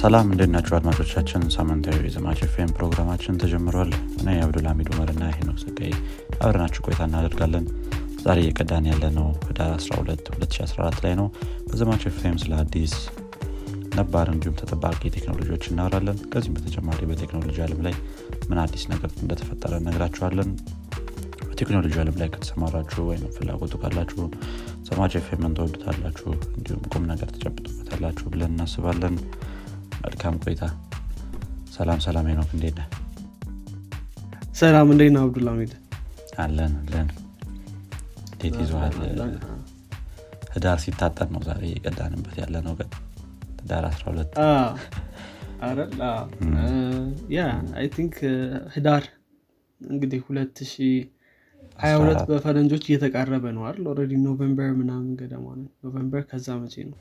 ሰላም እንዴት አድማጮቻችን? ሳምንታዊ የዘማች ኤፍኤም ፕሮግራማችን ተጀምሯል። እና የአብዱልሚድ ኡመር እና ሄኖክ ጸጋይ አብረናችሁ ቆይታ እናደርጋለን። ዛሬ እየቀዳን ያለ ነው ህዳር 12 2014 ላይ ነው። በዘማች ኤፍኤም ስለ አዲስ ነባር እንዲሁም ተጠባቂ ቴክኖሎጂዎች እናወራለን። ከዚህም በተጨማሪ በቴክኖሎጂ አለም ላይ ምን አዲስ ነገር እንደተፈጠረ እነግራችኋለን። በቴክኖሎጂ አለም ላይ ከተሰማራችሁ ወይም ፍላጎቱ ካላችሁ ዘማች ኤፍኤምን ተወዱታላችሁ እንዲሁም ቁም ነገር ትጨብጡበታላችሁ ብለን እናስባለን መልካም ቆይታ። ሰላም ሰላም ሄኖክ እንዴት ነህ? ሰላም እንዴት ነው አብዱልሃሚድ አለን አለን። እንዴት ይዞሃል ህዳር ሲታጠን ነው ዛሬ የቀዳንበት ያለ ነው ቀን ህዳር 12 አረ yeah I think ህዳር እንግዲህ 2022 በፈረንጆች እየተቃረበ ነው አይደል? already November ምናምን ገደማ November ከዛ መቼ ነው?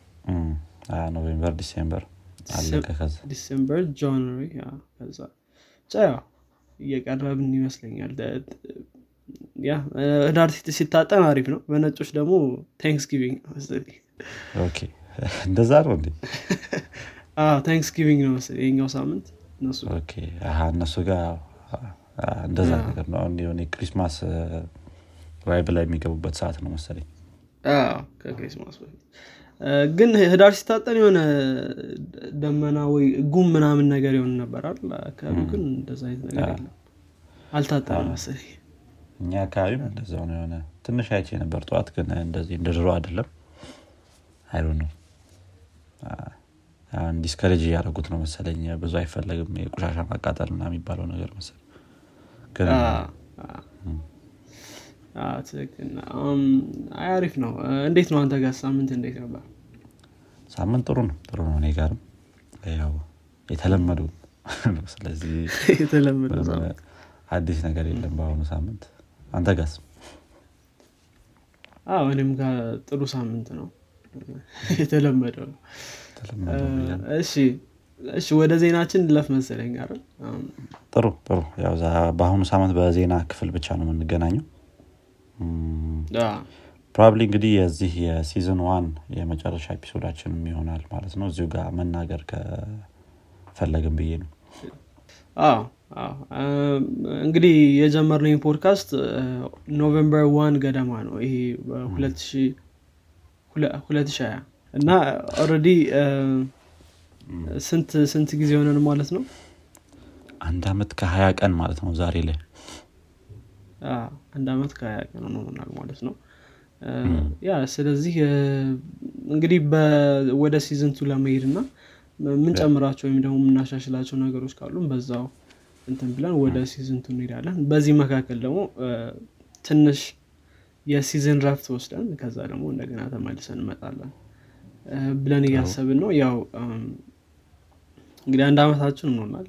November December December January ከዛ እየቀረብን ይመስለኛል። Yeah ህዳር ሲታጠን አሪፍ ነው። በነጮች ደግሞ Thanksgiving ነው መሰለኝ። እንደዛ ነው እንዴ? Thanksgiving ነው መሰለኝ የዚህኛው ሳምንት። እነሱ እነሱ ጋር እንደዛ ነገር ነው። የሆነ Christmas vibe ላይ የሚገቡበት ሰዓት ነው መሰለኝ። ከ Christmas በፊት ግን ህዳር ሲታጠን የሆነ ደመና ወይ ጉም ምናምን ነገር ይሆን ነበር አካባቢ ግን እንደዛ አይነት ነገር የለም። አልታጠነም መሰለኝ። እኛ አካባቢም እንደዛው ነው የሆነ። ትንሽ አይቼ ነበር ጠዋት ግን እንደዚህ እንደ ድሮ አይደለም። አይሉ ነው discourage እያደረጉት ነው መሰለኝ። ብዙ አይፈለግም። የቆሻሻ ማቃጠል ና የሚባለው ነገር መሰለኝ አሪፍ ነው። እንዴት ነው አንተ ጋር ሳምንት እንዴት ነበር? ሳምንት ጥሩ ነው። ጥሩ ነው። እኔ ጋርም ያው የተለመዱ ስለዚህ የተለመዱ አዲስ ነገር የለም በአሁኑ ሳምንት። አንተ ጋስ እኔም ጋር ጥሩ ሳምንት ነው። የተለመደው ነው። እሺ እሺ ወደ ዜናችን እንለፍ መሰለኝ አይደል? ጥሩ ጥሩ። ያው በአሁኑ ሳምንት በዜና ክፍል ብቻ ነው የምንገናኘው probably እንግዲህ የዚህ የ season one የመጨረሻ episode ኣችንም ይሆናል ማለት ነው። እዚሁ ጋር መናገር ከፈለግን ብዬ ነው። እንግዲህ የጀመርነው podcast November one ገደማ ነው። ይሄ 2020 እና already ስንት ስንት ጊዜ ሆነን ማለት ነው? አንድ አመት ከሀያ ቀን ማለት ነው ዛሬ ላይ አንድ አመት ከሀያ ቀን ሆኖናል ማለት ነው yeah ስለዚህ እንግዲህ ወደ season two ለመሄድ እና ምንጨምራቸው ወይም ደግሞ የምናሻሽላቸው ነገሮች ካሉም በዛው እንትን ብለን ወደ season two እንሄዳለን። በዚህ መካከል ደግሞ ትንሽ የ season ረፍት ወስደን ከዛ ደግሞ እንደገና ተመልሰን እንመጣለን። ብለን እያሰብን ነው። ያው እንግዲህ አንድ አመታችን ይሆናል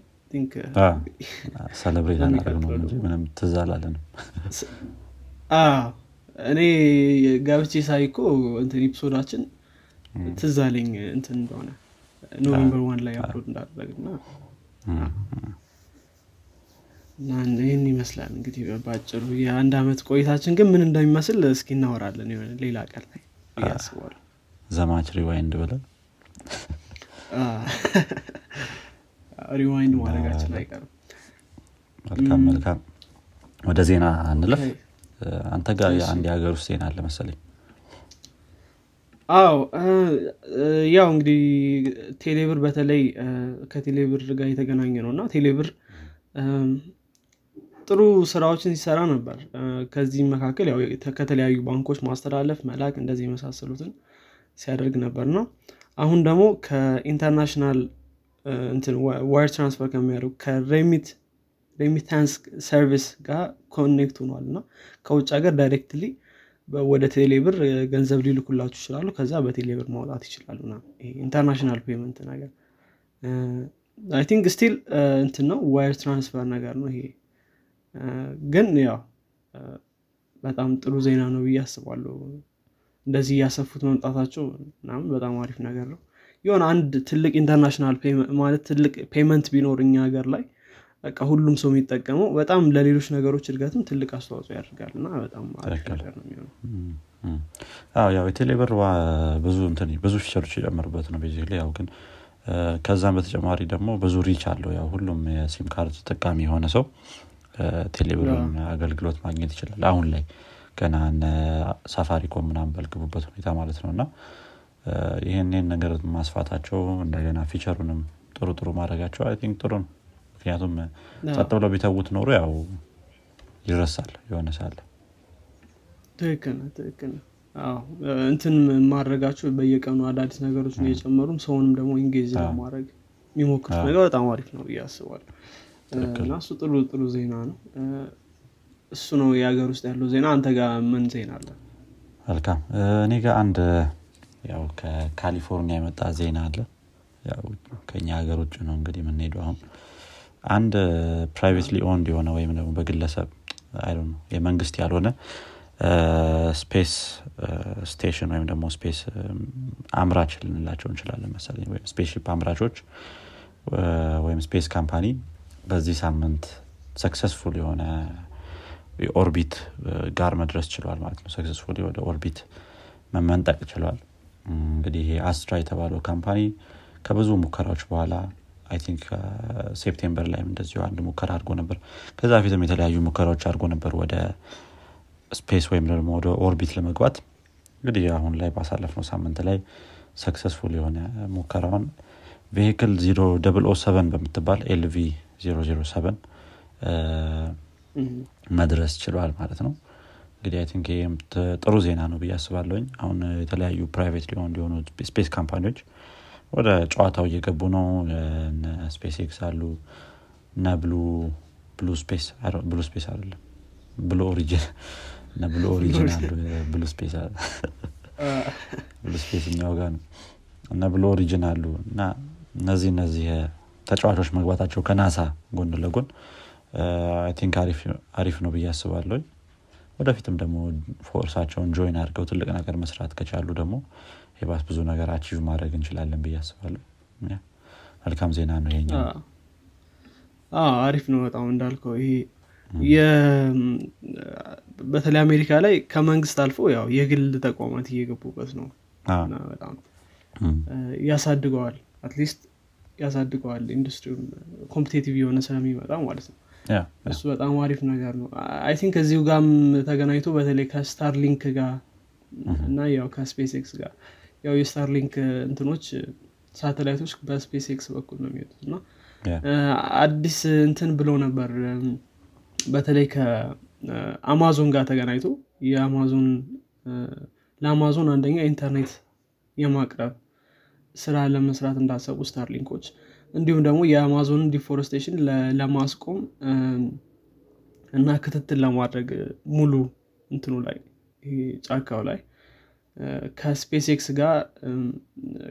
celebrate አላደረግ ነው እንጂ ምንም ትዝ አላለንም። እኔ ገብቼ ሳይኮ እንትን episode ኣችን ትዝ አለኝ እንትን እንደሆነ። November one ላይ upload እንዳደረግ እና ይህን ይመስላል እንግዲህ በአጭሩ። የአንድ አመት ቆይታችን ግን ምን እንደሚመስል እስኪ እናወራለን የሆነ ሌላ ቀን ላይ ያስባሉ ዘማች rewind ብለን rewind ማድረጋችን አይቀርም። መልካም መልካም። ወደ ዜና እንለፍ። አንተ ጋር የአንድ የሀገር ውስጥ ዜና አለ መሰለኝ። አዎ ያው እንግዲህ ቴሌብር በተለይ ከቴሌብር ጋር የተገናኘ ነው እና ቴሌብር ጥሩ ስራዎችን ሲሰራ ነበር። ከዚህም መካከል ያው ከተለያዩ ባንኮች ማስተላለፍ መላክ እንደዚህ የመሳሰሉትን ሲያደርግ ነበር ነው አሁን ደግሞ ከ international wire transfer ከሚያደርጉ ከ remit remittance service ጋር connect ሆኗል። እና ከውጭ ሀገር directly ወደ ቴሌብር ገንዘብ ሊልኩላችሁ ይችላሉ። ከዛ በቴሌብር ማውጣት ይችላሉ። international payment ነገር I think still እንትን ነው wire transfer ነገር ነው ይሄ። ግን ያው በጣም ጥሩ ዜና ነው ብዬ አስባለሁ። እንደዚህ እያሰፉት መምጣታቸው ምናምን በጣም አሪፍ ነገር ነው የሆነ አንድ ትልቅ international ማለት ትልቅ payment ቢኖር እኛ ሀገር ላይ በቃ ሁሉም ሰው የሚጠቀመው በጣም ለሌሎች ነገሮች እድገትም ትልቅ አስተዋጽኦ ያደርጋል እና በጣም አሪፍ ነገር ነው የሚሆነው። ያው የቴሌብር ብዙ እንትን ብዙ feature ኦች የጨመሩበት ነው basically ያው ግን ከዛም በተጨማሪ ደግሞ ብዙ reach አለው ያው ሁሉም የ SIM card ተጠቃሚ የሆነ ሰው ቴሌብርን አገልግሎት ማግኘት ይችላል። አሁን ላይ ገና ሳፋሪኮም ምናምን ባልገቡበት ሁኔታ ማለት ነው እና ይህንን ነገር ማስፋታቸው እንደገና feature ኡንም ጥሩ ጥሩ ማድረጋቸው I think ጥሩ ነው። ምክንያቱም ጸጥ ብለው ቢተዉት ኖሮ ያው ይረሳል የሆነ ሳለ ትክክል ትክክል እንትን ማድረጋቸው በየቀኑ አዳዲስ ነገሮችን እየጨመሩም ሰውንም ደግሞ engage ለማድረግ የሚሞክሩት ነገር በጣም አሪፍ ነው ብዬ አስባለሁ። እና እሱ ጥሩ ጥሩ ዜና ነው። እሱ ነው የሀገር ውስጥ ያለው ዜና። አንተ ጋር ምን ዜና አለ? መልካም። እኔ ጋር አንድ ያው ከካሊፎርኒያ የመጣ ዜና አለ። ያው ከኛ ሀገር ውጭ ነው እንግዲህ የምንሄደው አሁን። አንድ privately owned የሆነ ወይም ደግሞ በግለሰብ የመንግስት ያልሆነ space station ወይም ደግሞ space አምራች ልንላቸው እንችላለን መሰለኝ። ወይም spaceship አምራቾች ወይም space company በዚህ ሳምንት successful የሆነ የ orbit ጋር መድረስ ችሏል ማለት ነው። successful ወደ orbit መመንጠቅ ችሏል እንግዲህ ይሄ አስትራ የተባለው company ከብዙ ሙከራዎች በኋላ I think September ላይም እንደዚሁ አንድ ሙከራ አድርጎ ነበር። ከዛ በፊትም የተለያዩ ሙከራዎች አድርጎ ነበር ወደ space ወይም ደግሞ ወደ orbit ለመግባት። እንግዲህ አሁን ላይ ባሳለፍነው ሳምንት ላይ successful የሆነ ሙከራውን vehicle 007 በምትባል LV 007 መድረስ ችሏል ማለት ነው እንግዲህ I think ይህም ጥሩ ዜና ነው ብዬ አስባለሁኝ። አሁን የተለያዩ private ሊሆን ሊሆኑ space company ዎች ወደ ጨዋታው እየገቡ ነው። SpaceX አሉ እና Blue Blue Space Blue Space አይደለም Blue Origin እና Blue Origin አሉ Blue Space Blue Space እኛው ጋር ነው። እና Blue Origin አሉ እና እነዚህ እነዚህ ተጫዋቾች መግባታቸው ከናሳ ጎን ለጎን think አሪፍ ነው ብዬ አስባለሁ ወደፊትም ደግሞ force ኣቸውን join አድርገው ትልቅ ነገር መስራት ከቻሉ ደግሞ የባስ ብዙ ነገር achieve ማድረግ እንችላለን ብዬ አስባለሁ። መልካም ዜና ነው ይሄኛ አሪፍ ነው በጣም እንዳልከው ይሄ በተለይ አሜሪካ ላይ ከመንግስት አልፎ ያው የግል ተቋማት እየገቡበት ነው። በጣም ያሳድገዋል። at least ያሳድገዋል። ኢንዱስትሪውን competitive የሆነ ስለሚመጣ ማለት ነው እሱ በጣም አሪፍ ነገር ነው። I think ከዚሁ ጋርም ተገናኝቶ በተለይ ከ Starlink ጋር እና ያው ከ SpaceX ጋር ያው የ Starlink እንትኖች ሳተላይቶች በ SpaceX በኩል ነው የሚወጡት እና አዲስ እንትን ብሎ ነበር። በተለይ ከአማዞን ጋር ተገናኝቶ የአማዞን ለአማዞን አንደኛ ኢንተርኔት የማቅረብ ስራ ለመስራት እንዳሰቡ Starlink ኦች እንዲሁም ደግሞ የአማዞን deforestation ለማስቆም እና ክትትል ለማድረግ ሙሉ እንትኑ ላይ ጫካው ላይ ከ SpaceX ጋር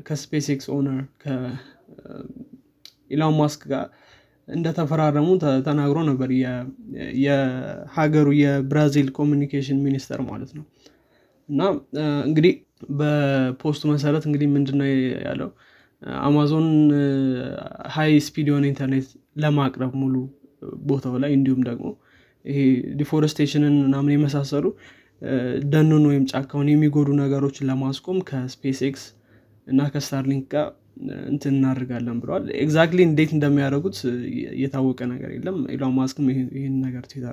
ከ SpaceX owner ከኢሎን ማስክ ጋር እንደተፈራረሙ ተናግሮ ነበር። የሀገሩ የብራዚል communication minister ማለት ነው። እና እንግዲህ በ post ኡ መሰረት እንግዲህ ምንድነው ያለው አማዞን high speed የሆነ ኢንተርኔት ለማቅረብ ሙሉ ቦታው ላይ እንዲሁም ደግሞ ይሄ deforestation ን ምናምን የመሳሰሉ ደኑን ወይም ጫካውን የሚጎዱ ነገሮችን ለማስቆም ከ SpaceX እና ከ Starlink ጋር እንትን እናደርጋለን ብለዋል። exactly እንዴት እንደሚያደርጉት የታወቀ ነገር የለም። ኢሎን ማስክም ይህን ነገር ትዊት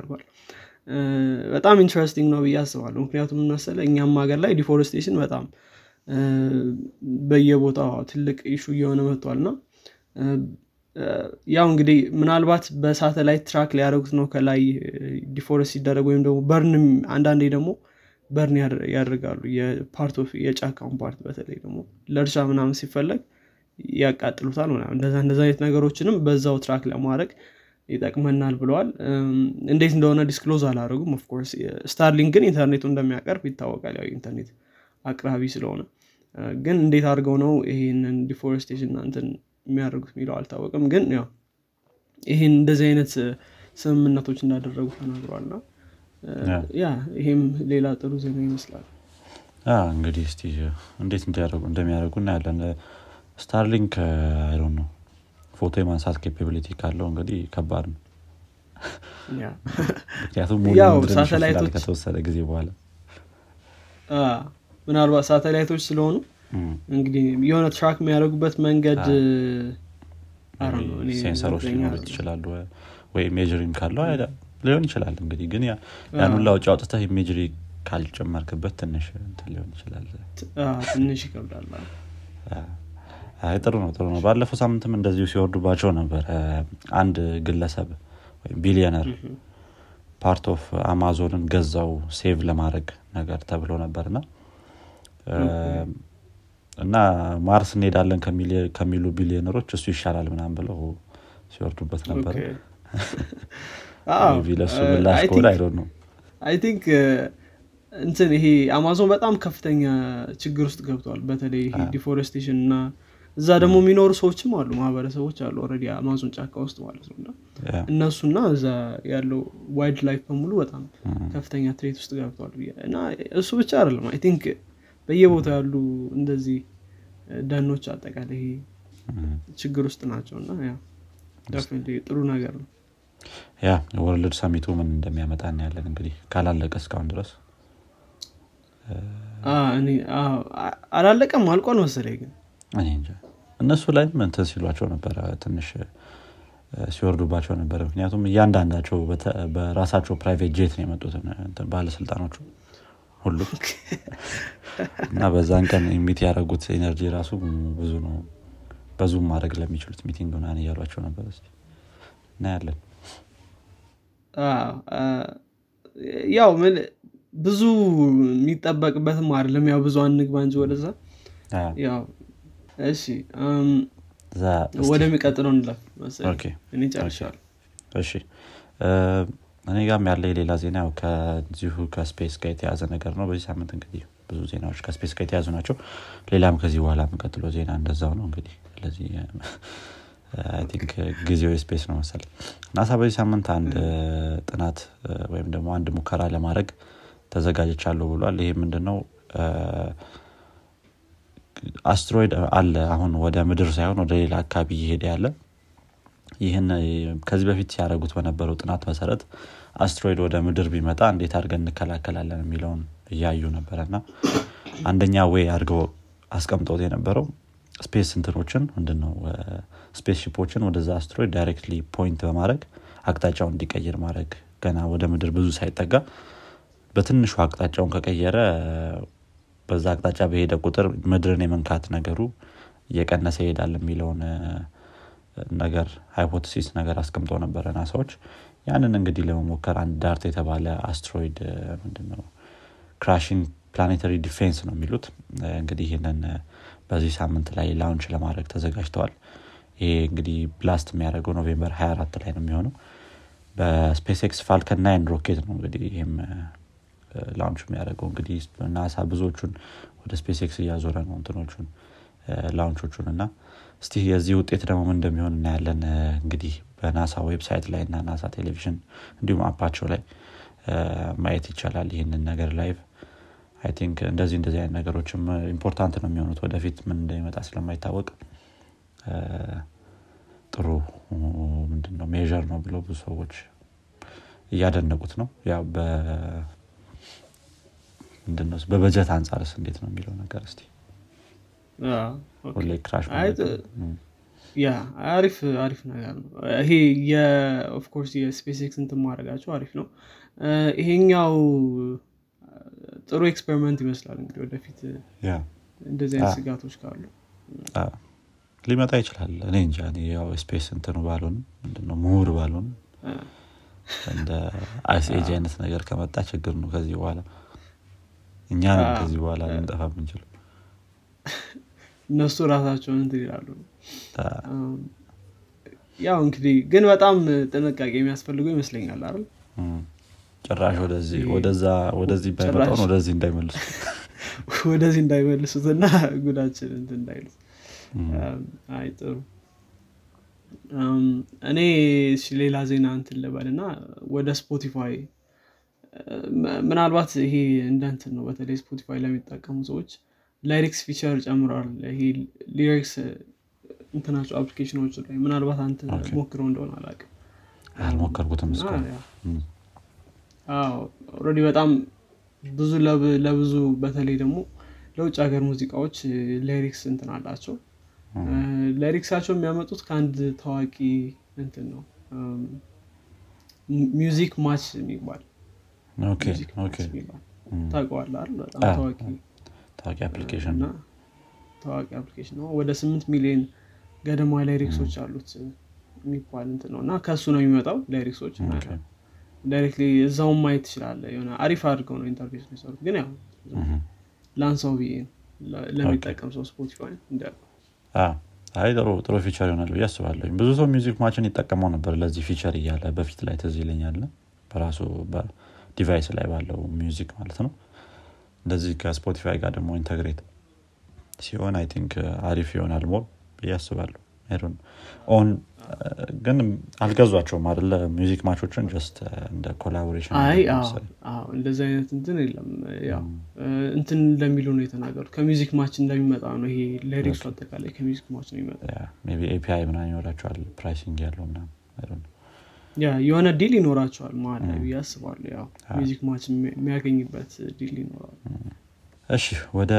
በጣም interesting ነው ብዬ አስባለሁ። ምክንያቱም መሰለ እኛም ሀገር ላይ deforestation በጣም በየቦታው ትልቅ issue እየሆነ መጥቷል። እና ያው እንግዲህ ምናልባት በሳተላይት track ሊያደረጉት ነው። ከላይ deforest ሲደረግ ወይም ደግሞ burn አንዳንዴ ደግሞ burn ያደርጋሉ። የ part of የጫካውን part በተለይ ደግሞ ለእርሻ ምናምን ሲፈለግ ያቃጥሉታል እንደዛ እንደዛ አይነት ነገሮችንም በዛው track ለማድረግ ይጠቅመናል ብለዋል። እንዴት እንደሆነ disclose አላደረጉም። of course Starlink ግን ኢንተርኔቱ እንደሚያቀርብ ይታወቃል። ያው ኢንተርኔት አቅራቢ ስለሆነ ግን እንዴት አድርገው ነው ይህንን deforestation እንትን የሚያደርጉት የሚለው አልታወቅም ግን ያው ይህን እንደዚህ አይነት ስምምነቶች እንዳደረጉ ተናግረዋል ና ያ ይሄም ሌላ ጥሩ ዜና ይመስላል። እንግዲህ እስቲ እንዴት እንደሚያደርጉ እናያለን። Starlink አይሮ ነው ፎቶ የማንሳት capability ካለው እንግዲህ ከባድ ነው። ምክንያቱም ከተወሰነ ጊዜ በኋላ ምናልባት ሳተላይቶች ስለሆኑ እንግዲህ የሆነ track የሚያደርጉበት መንገድ sensor ኦች ሊኖሩት ይችላሉ ወይ? imagery ም ካለው ሊሆን ይችላል እንግዲህ ግን ያን ሁላ ውጭ አውጥተህ imagery ካልጨመርክበት ትንሽ ሊሆን ይችላል። ትንሽ ይከብዳል። አይ ጥሩ ነው ጥሩ ነው። ባለፈው ሳምንትም እንደዚሁ ሲወርዱባቸው ነበር። አንድ ግለሰብ ወይም ቢሊዮነር part of አማዞንን ገዛው save ለማድረግ ነገር ተብሎ ነበርና እና ማርስ እንሄዳለን ከሚሉ ቢሊዮነሮች እሱ ይሻላል ምናምን ብለው ሲወርዱበት ነበር። ለሱ ምላሽ ከሆነ አይዶ ነው I think እንትን ይሄ አማዞን በጣም ከፍተኛ ችግር ውስጥ ገብተዋል በተለይ ይሄ deforestation እና እዛ ደግሞ የሚኖሩ ሰዎችም አሉ ማህበረሰቦች አሉ already አማዞን ጫካ ውስጥ ማለት ነው። እና እነሱና እዛ ያለው wildlife በሙሉ በጣም ከፍተኛ threat ውስጥ ገብተዋል እና እሱ ብቻ አይደለም። I think በየቦታው ያሉ እንደዚህ ደኖች አጠቃላይ ይሄ ችግር ውስጥ ናቸው እና ጥሩ ነገር ነው። ያ world summit ኡ ምን እንደሚያመጣ እናያለን እንግዲህ ካላለቀ እስካሁን ድረስ። አላለቀም አልቋል መሰለኝ ግን። እነሱ ላይም እንትን ሲሏቸው ነበረ ትንሽ ሲወርዱባቸው ነበረ። ምክንያቱም እያንዳንዳቸው በራሳቸው private jet ነው የመጡት እንትን ባለስልጣኖቹ ሁሉ እና በዛን ቀን meet ያደረጉት energy ራሱ ብዙ ነው። በዙም ማድረግ ለሚችሉት meeting ምናምን እያሏቸው ነበር እናያለን። ያው ምን ብዙ የሚጠበቅበትም አይደለም። ያው ብዙ አንግባ እንጂ ወደዛ። ያው እሺ ወደሚቀጥለው እንለፍ እኔ ጨርሻለሁ እሺ እኔ ጋ ያለ የሌላ ዜና ያው ከዚሁ ከ space ጋር የተያዘ ነገር ነው። በዚህ ሳምንት እንግዲህ ብዙ ዜናዎች ከ space ጋር የተያዙ ናቸው። ሌላም ከዚህ በኋላ የምቀጥለው ዜና እንደዛው ነው። እንግዲህ ስለዚህ ጊዜው የ space ነው መሰል ናሳ በዚህ ሳምንት አንድ ጥናት ወይም ደግሞ አንድ ሙከራ ለማድረግ ተዘጋጅቻለሁ ብሏል። ይሄ ምንድነው? አስትሮይድ አለ አሁን ወደ ምድር ሳይሆን ወደ ሌላ አካባቢ እየሄደ ያለ ይህን ከዚህ በፊት ሲያደርጉት በነበረው ጥናት መሰረት አስትሮይድ ወደ ምድር ቢመጣ እንዴት አድርገን እንከላከላለን የሚለውን እያዩ ነበረ እና አንደኛ way አድርገው አስቀምጠውት የነበረው space እንትኖችን ምንድነው spaceship ኦችን ወደዛ asteroid directly point በማድረግ አቅጣጫውን እንዲቀይር ማድረግ ገና ወደ ምድር ብዙ ሳይጠጋ በትንሹ አቅጣጫውን ከቀየረ በዛ አቅጣጫ በሄደ ቁጥር ምድርን የመንካት ነገሩ እየቀነሰ ይሄዳል የሚለውን ነገር hypothesis ነገር አስቀምጠው ነበረ ናሳዎች። ያንን እንግዲህ ለመሞከር አንድ DART የተባለ አስትሮይድ ምንድነው? crashing planetary defense ነው የሚሉት። እንግዲህ ይህንን በዚህ ሳምንት ላይ launch ለማድረግ ተዘጋጅተዋል። ይሄ እንግዲህ blast የሚያደርገው November 24 ላይ ነው የሚሆነው። በ SpaceX Falcon 9 ሮኬት ነው እንግዲህ ይህም launch የሚያደርገው። እንግዲህ ናሳ ብዙዎቹን ወደ SpaceX እያዞረ ነው እንትኖቹን launch ኦቹን እና እስቲ የዚህ ውጤት ደግሞ እንደሚሆን እናያለን። እንግዲህ በናሳ website ላይ እና ናሳ ቴሌቪዥን እንዲሁም app ኣቸው ላይ ማየት ይቻላል ይህንን ነገር live። I think እንደዚህ እንደዚህ አይነት ነገሮችም important ነው የሚሆኑት ወደፊት ምን እንደሚመጣ ስለማይታወቅ። ጥሩ ምንድነው ሜር ነው ብለው ብዙ ሰዎች እያደነቁት ነው። ያው ምንድነው በበጀት አንጻርስ እንዴት ነው የሚለው ነገር እስቲ ሁሌ crash yeah አሪፍ አሪፍ ነገር ነው። ይሄ የ of course የ SpaceX እንትን ማድረጋቸው አሪፍ ነው። ይሄኛው ጥሩ experiment ይመስላል እንግዲህ ወደፊት እንደዚህ አይነት ስጋቶች ካሉ። ሊመጣ ይችላል። እኔ እንጃ ያው space እንትኑ ባልሆንም ምንድነው ምሁር ባልሆንም አ፣ እንደ ice age አይነት ነገር ከመጣ ችግር ነው። ከዚህ በኋላ እኛ ከዚህ በኋላ ልንጠፋ የምንችለው እነሱ ራሳቸውን እንትን ይላሉ። ያው እንግዲህ ግን በጣም ጥንቃቄ የሚያስፈልገው ይመስለኛል አይደል? ጭራሽ ወደዚህ ባይመጣውን ወደዚህ እንዳይመልሱ። ወደዚህ እንዳይመልሱት እና ጉዳችን እንትን አም፣ አይ ጥሩ። እኔ ሌላ ዜና እንትን ልበል እና ወደ Spotify ምናልባት ይሄ እንደ እንትን ነው በተለይ Spotify ለሚጠቀሙ ሰዎች lyrics feature ጨምረዋል ይሄ lyrics እንትናቸው application ኦች ላይ ምናልባት አንተ ሞክረው እንደሆነ አላውቅም። አልሞከርኩትም already በጣም ብዙ ለብ- ለብዙ በተለይ ደግሞ ለውጭ ሀገር ሙዚቃዎች lyrics እንትን አላቸው። lyrics ኣቸው የሚያመጡት ከአንድ ታዋቂ እንትን ነው። Musixmatch የሚባል አይደል? በጣም ታዋቂ ታዋቂ application እና ታዋቂ application ነው። ወደ ስምንት ሚሊዮን ገደማ lyrics ኦች አሉት የሚባል እንትን ነው። እና ከእሱ ነው የሚመጣው okay። directly እዛውን ማየት ትችላለህ የሆነ አሪፍ አድርገው ነው interface ነው የሰሩት ግን ያው ላንሳው ብዬ ነው ለሚጠቀም ሰው Spotify እንዲያውቅ። አይ ጥሩ ጥሩ feature ይሆናል ብዬ አስባለሁ ብዙ ሰው Musixmatch ን ይጠቀመው ነበር ለዚህ feature እያለ በፊት ላይ ትዝ ይለኛል። በራሱ በ device ላይ ባለው music ማለት ነው እንደዚህ ከ Spotify ጋር ደግሞ integrate ሲሆን I think አሪፍ ይሆናል more ብዬ አስባለሁ. ኦን ግን አልገዟቸውም አደለ Musixmatch ኦችን just እንደ collaboration እንደዚህ አይነት እንትን የለም። እንትን እንደሚሉ ነው የተናገሩት። ከ Musixmatch እንደሚመጣ ነው ይሄ lyrics ኡ አጠቃላይ ከ Musixmatch ነው የሚመጣ API ምናምን ይኖራቸዋል pricing ያለው ምናምን የሆነ deal ይኖራቸዋል መሀል ላይ ብዬ አስባለሁ። ያው Musixmatch የሚ- የሚያገኝበት deal ይኖራል። እሺ ወደ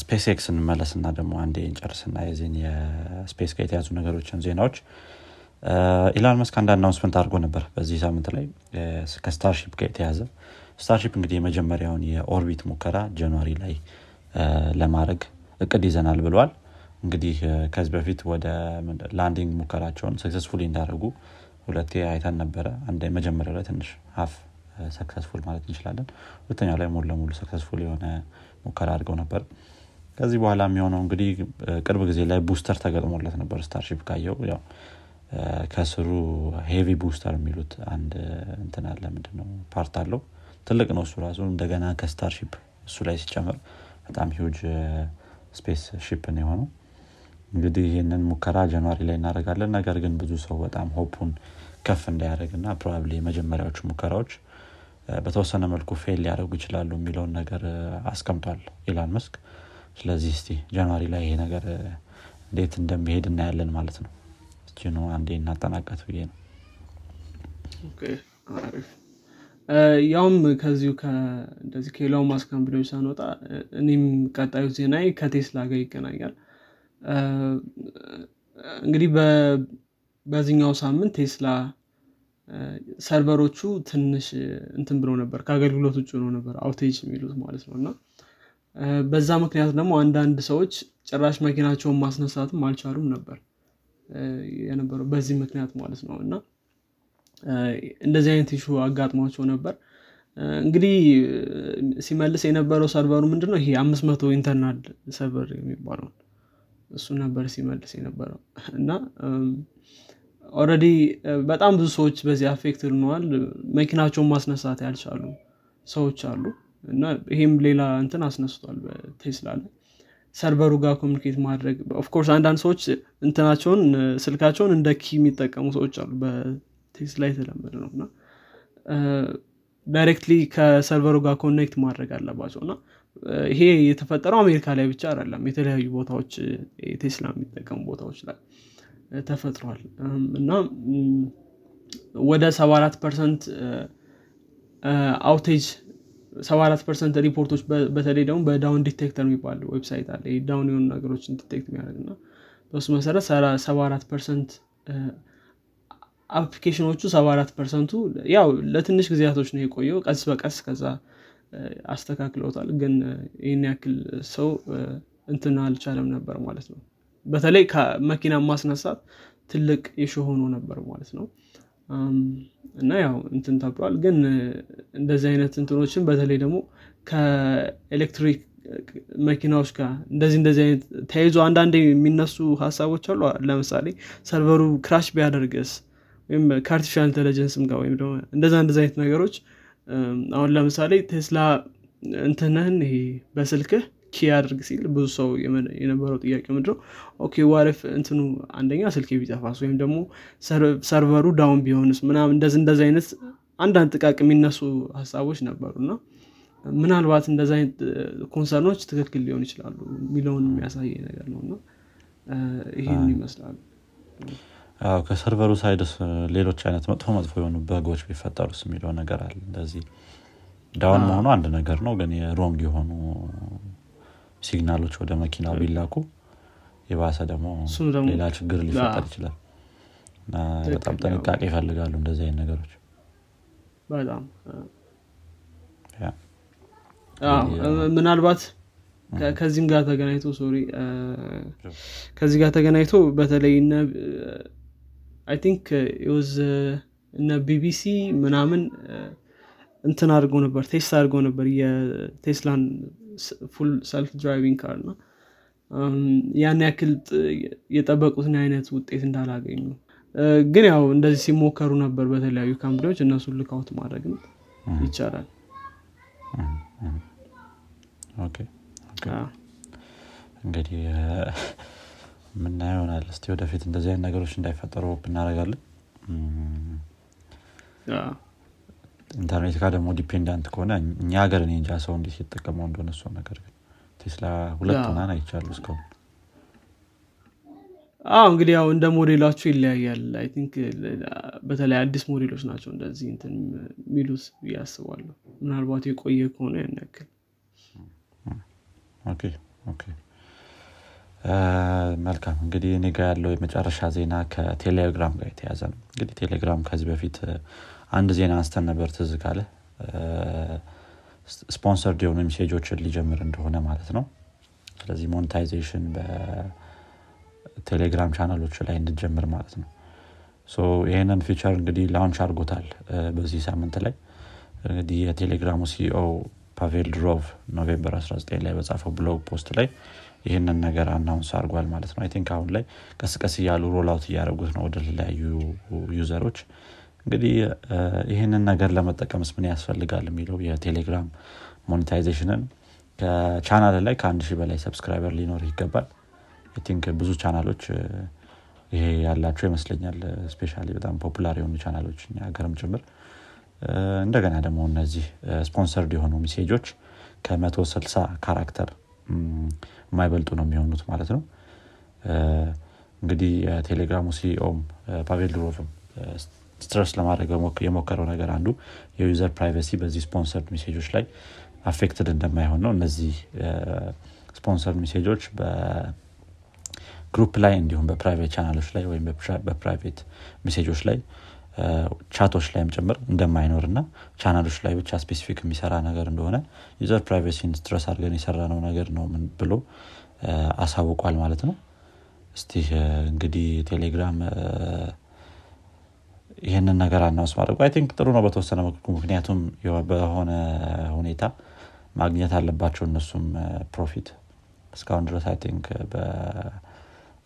SpaceX እንመለስና ደግሞ አንዴ እንጨርስና የዚህን የ space ጋር የተያዙ ነገሮችን ዜናዎች። ኢሎን መስክ አንድ announcement አድርጎ ነበር በዚህ ሳምንት ላይ ከ Starship ጋር የተያዘ። Starship እንግዲህ የመጀመሪያውን የ orbit ሙከራ January ላይ ለማድረግ እቅድ ይዘናል ብለዋል እንግዲህ ከዚህ በፊት ወደ landing ሙከራቸውን successfully እንዳደረጉ ሁለቴ አይተን ነበረ። አንድ መጀመሪያ ላይ ትንሽ half successful ማለት እንችላለን። ሁለተኛው ላይ ሙሉ ለሙሉ successful የሆነ ሙከራ አድርገው ነበር። ከዚህ በኋላ የሚሆነው እንግዲህ እ፣ ቅርብ ጊዜ ላይ booster ተገጥሞለት ነበር Starship ካየው። ያው እ፣ ከስሩ heavy booster የሚሉት አንድ እንትን አለ። ምንድነው? part አለው። ትልቅ ነው እሱ ራሱ። እንደገና ከ Starship እሱ ላይ ሲጨምር በጣም huge spaceship ነው የሆነው እንግዲህ ይህንን ሙከራ January ላይ እናደርጋለን። ነገር ግን ብዙ ሰው በጣም hope ኡን ከፍ እንዳያደርግ እና probably የመጀመሪያዎቹ ሙከራዎች በተወሰነ መልኩ fail ሊያደርጉ ይችላሉ የሚለውን ነገር አስቀምጧል ኢላን መስክ። ስለዚህ እስቲ ጃንዋሪ ላይ ይሄ ነገር እንዴት እንደሚሄድ እናያለን ማለት ነው። እችኑ አንዴ እናጠናቀት ብዬ ነው። ያውም ከዚሁ እንደዚህ ከኤሎን ማስክ ሳንወጣ እኔም ቀጣዩ ዜናዬ ከቴስላ ጋር ይገናኛል እንግዲህ በዚህኛው ሳምንት ቴስላ ሰርቨሮቹ ትንሽ እንትን ብሎ ነበር ከአገልግሎት ውጭ ሆኖ ነበር outage የሚሉት ማለት ነው። እና በዛ ምክንያት ደግሞ አንዳንድ ሰዎች ጭራሽ መኪናቸውን ማስነሳትም አልቻሉም ነበር የነበረው በዚህ ምክንያት ማለት ነው። እና እንደዚህ አይነት issue አጋጥሟቸው ነበር። እንግዲህ ሲመልስ የነበረው server ኡ ምንድነው? ይሄ አምስት መቶ internal server የሚባለው እሱ ነበር ሲመልስ የነበረው። እና already በጣም ብዙ ሰዎች በዚህ affect ሆነዋል። መኪናቸውን ማስነሳት ያልቻሉ ሰዎች አሉ። እና ይሄም ሌላ እንትን አስነስቷል በቴስላ ላይ። server ኡ ጋር communicate ማድረግ of course አንዳንድ ሰዎች እንትናቸውን ስልካቸውን እንደ key የሚጠቀሙ ሰዎች አሉ በቴስላ የተለመደ ነው እና directly ከ server ኡ ጋር connect ማድረግ አለባቸው። እና ይሄ የተፈጠረው አሜሪካ ላይ ብቻ አይደለም። የተለያዩ ቦታዎች ቴስላ የሚጠቀሙ ቦታዎች ላይ ተፈጥሯል። እና ወደ 74 percent outage 74 percent report ኦች በተለይ ደግሞ በ Down Detector የሚባል website አለ። down የሆኑ ነገሮችን detect የሚያደርግ እና በሱ መሰረት 74 percent application ኦቹ 74 percent ኡ ያው ለትንሽ ጊዜያቶች ነው የቆየው። ቀስ በቀስ ከዛ አስተካክለውታል። ግን ይህን ያክል ሰው እንትን አልቻለም ነበር ማለት ነው። በተለይ ከመኪና ማስነሳት ትልቅ issue ሆኖ ነበር ማለት ነው። እና ያው እንትን ተብሏል ግን እንደዚህ አይነት እንትኖችን በተለይ ደግሞ ከኤሌክትሪክ መኪናዎች ጋር እንደዚህ እንደዚህ አይነት ተያይዞ አንዳንድ የሚነሱ ሀሳቦች አሉ። ለምሳሌ server ኡ crash ቢያደርግስ ወይም ከ artificial intelligence ም ጋር ወይም ደግሞ እንደዛ እንደዚ አይነት ነገሮች አሁን ለምሳሌ ቴስላ እንትንህን ይሄ በስልክህ key አድርግ ሲል ብዙ ሰው የነበረው ጥያቄ ምንድነው? okay ዋሪፍ እንትኑ አንደኛ ስልክ ቢጠፋስ? ወይም ደግሞ ser- server ኡ down ቢሆንስ? ምናምን እንደዚህ እንደዚህ አይነት አንዳንድ ጥቃቅን የሚነሱ ሀሳቦች ነበሩ እና ምናልባት እንደዚህ አይነት concern ኦች ትክክል ሊሆን ይችላሉ የሚለውን የሚያሳይ ነገር ነው እና ይህን ይመስላል ከ server ኡ side ስ ሌሎች አይነት መጥፎ መጥፎ የሆኑ bug ኦች ቢፈጠሩስ የሚለው ነገር አለ። እንደዚህ down መሆኑ አንድ ነገር ነው ግን የ wrong የሆኑ signal ኦች ወደ መኪናው ቢላኩ የባሰ ደግሞ ሌላ ችግር ሊፈጠር ይችላል። በጣም ጥንቃቄ ይፈልጋሉ እንደዚህ አይነት ነገሮች። በጣም ምናልባት ከዚህም ጋር ተገናኝቶ sorry ከዚህ ጋር ተገናኝቶ በተለይ I think was እነ ቢቢሲ ምናምን እንትን አድርገው ነበር test አድርገው ነበር የቴስላን full self driving car እና um፣ ያን ያክል የጠበቁትን አይነት ውጤት እንዳላገኙ። እ፣ ግን ያው እንደዚህ ሲሞከሩ ነበር በተለያዩ company ዎች እነሱን look out ማድረግም ይቻላል። እንግዲህ ምናየው ይሆናል። እስቲ ወደፊት እንደዚህ አይነት ነገሮች እንዳይፈጠሩ እናደርጋለን ኢንተርኔት ጋር ደግሞ dependent ከሆነ እኛ ሀገር እኔ እንጃ ሰው እንዴት ሲጠቀመው እንደሆነ እሱ ነገር ግን ቴስላ ሁለት ምናምን አይቻለሁ እስካሁን። አዎ እንግዲህ ያው እንደ ሞዴላችሁ ይለያያል። I think በተለይ አዲስ ሞዴሎች ናቸው እንደዚህ እንትን የሚሉት ብዬ አስባለሁ። ምናልባት የቆየ ከሆነ ያን ያክል። okay okay መልካም እንግዲህ እኔ ጋ ያለው የመጨረሻ ዜና ከቴሌግራም ጋር የተያያዘ ነው። እንግዲህ ቴሌግራም ከዚህ በፊት አንድ ዜና አንስተን ነበር ትዝ ካለ sponsored የሆኑ message ኦችን ሊጀምር እንደሆነ ማለት ነው። ስለዚህ monetization በቴሌግራም ቻናሎች ላይ እንድጀምር ማለት ነው። ይህንን feature እንግዲህ launch አድርጎታል በዚህ ሳምንት ላይ። እንግዲህ የቴሌግራሙ CEO ፓቬል ዱሮቭ ኖቬምበር 19 ላይ በጻፈው blog post ላይ ይህንን ነገር announce አድርጓል ማለት ነው። think አሁን ላይ ቀስቀስ እያሉ roll out እያደረጉት ነው ወደ ተለያዩ user ኦች እንግዲህ ይህንን ነገር ለመጠቀምስ ምን ያስፈልጋል የሚለው የቴሌግራም monetization ን ከ channel ላይ ከአንድ ሺህ በላይ subscriber ሊኖር ይገባል። think ብዙ ቻናሎች ይሄ ያላቸው ይመስለኛል። especially በጣም popular የሆኑ ቻናሎች ሀገርም ጭምር እንደገና ደግሞ እነዚህ sponsored የሆኑ ሜሴጆች ከመቶ ስልሳ character እም፣ የማይበልጡ ነው የሚሆኑት ማለት ነው። እንግዲህ የቴሌግራሙ CEO ም ፓቬል ዱሮቭም stress ለማድረግ የሞከረው ነገር አንዱ የ user privacy በዚህ sponsored message ኦች ላይ affected እንደማይሆን ነው። እነዚህ sponsored message ኦች በ group ላይ እንዲሁም በ private channel ኦች ላይ ወይም በ pri- በ private ሜሴጆች ላይ chat ኦች ላይም ጭምር እንደማይኖር እና ቻናሎች ላይ ብቻ specific የሚሰራ ነገር እንደሆነ user privacy ን stress አድርገን የሰራነው ነገር ነው ብሎ አሳውቋል ማለት ነው። እስቲ እንግዲህ ቴሌግራም ይህንን ነገር announce ማድረጉ። I think ጥሩ ነው በተወሰነ መልኩ ምክንያቱም በሆነ ሁኔታ ማግኘት አለባቸው እነሱም profit። እስካሁን ድረስ I think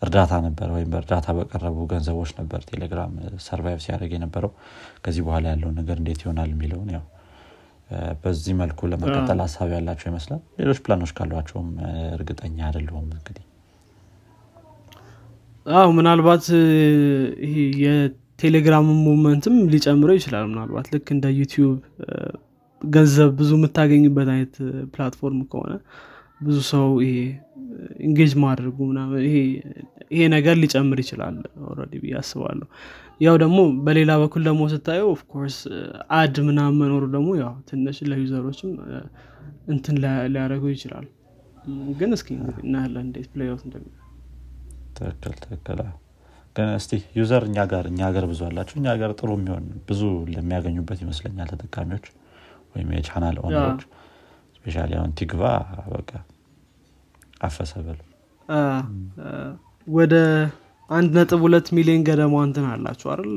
በእርዳታ ነበር ወይም በእርዳታ በቀረቡ ገንዘቦች ነበር Telegram survive ሲያደርግ የነበረው። ከዚህ በኋላ ያለውን ነገር እንዴት ይሆናል የሚለውን ያው በዚህ መልኩ ለመቀጠል ሀሳብ ያላቸው ይመስላል። ሌሎች ፕላኖች ካሏቸውም እርግጠኛ አይደለሁም እንግዲህ። አዎ ምናልባት ይሄ የ Telegram movement ም ሊጨምረው ይችላል። ምናልባት ልክ እንደ YouTube ገንዘብ ብዙ የምታገኝበት አይነት platform ከሆነ ብዙ ሰው ይሄ engage ማድረጉ ምናምን ይሄ ነገር ሊጨምር ይችላል already ብዬ አስባለሁ። ያው ደግሞ በሌላ በኩል ደግሞ ስታየው of course ad ምናምን መኖሩ ደግሞ ያው ትንሽ ለ user ኦችም እንትን ሊያ- ሊያደርገው ይችላል። ግን እስኪ እናያለን እንዴት play out እንደሚ ትክክል ትክክል። ግን እስቲ user እኛ ጋር እኛ ሀገር ብዙ አላቸው እኛ ሀገር ጥሩ የሚሆን ብዙ ለሚያገኙበት ይመስለኛል ተጠቃሚዎች ወይም የ channel owner ኦች specially አሁን ቲክቫ በቃ አፈሰ በል። አ፣ አ፣ ወደ አንድ ነጥብ ሁለት ሚሊዮን ገደማ እንትን አላቸው አይደል?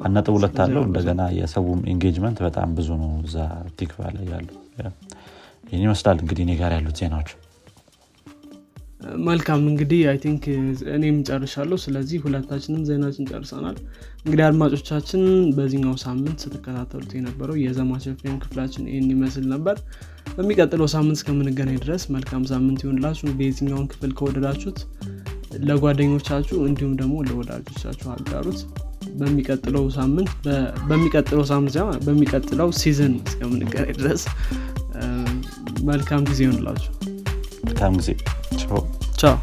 አንድ ነጥብ ሁለት አለው። እንደገና የሰውም engagement በጣም ብዙ ነው እዛ ቲክቫ ላይ ያሉ ይህን ይመስላል እንግዲህ እኔ ጋር ያሉት ዜናዎች መልካም እንግዲህ I think እኔም ጨርሻለሁ። ስለዚህ ሁለታችንም ዜናችን ጨርሰናል። እንግዲህ አድማጮቻችን በዚህኛው ሳምንት ስትከታተሉት የነበረው የዘማች ኤፍኤም ክፍላችን ይህን ይመስል ነበር። በሚቀጥለው ሳምንት እስከምንገናኝ ድረስ መልካም ሳምንት ይሆንላችሁ የዚኛውን ክፍል ከወደዳችሁት ለጓደኞቻችሁ እንዲሁም ደግሞ ለወዳጆቻችሁ አጋሩት። በሚቀጥለው ሳምንት በሚቀጥለው ሳምንት በሚቀጥለው ሲዝን እስከምንገናኝ ድረስ መልካም ጊዜ ይሆንላችሁ መልካም ጊዜ Ciao.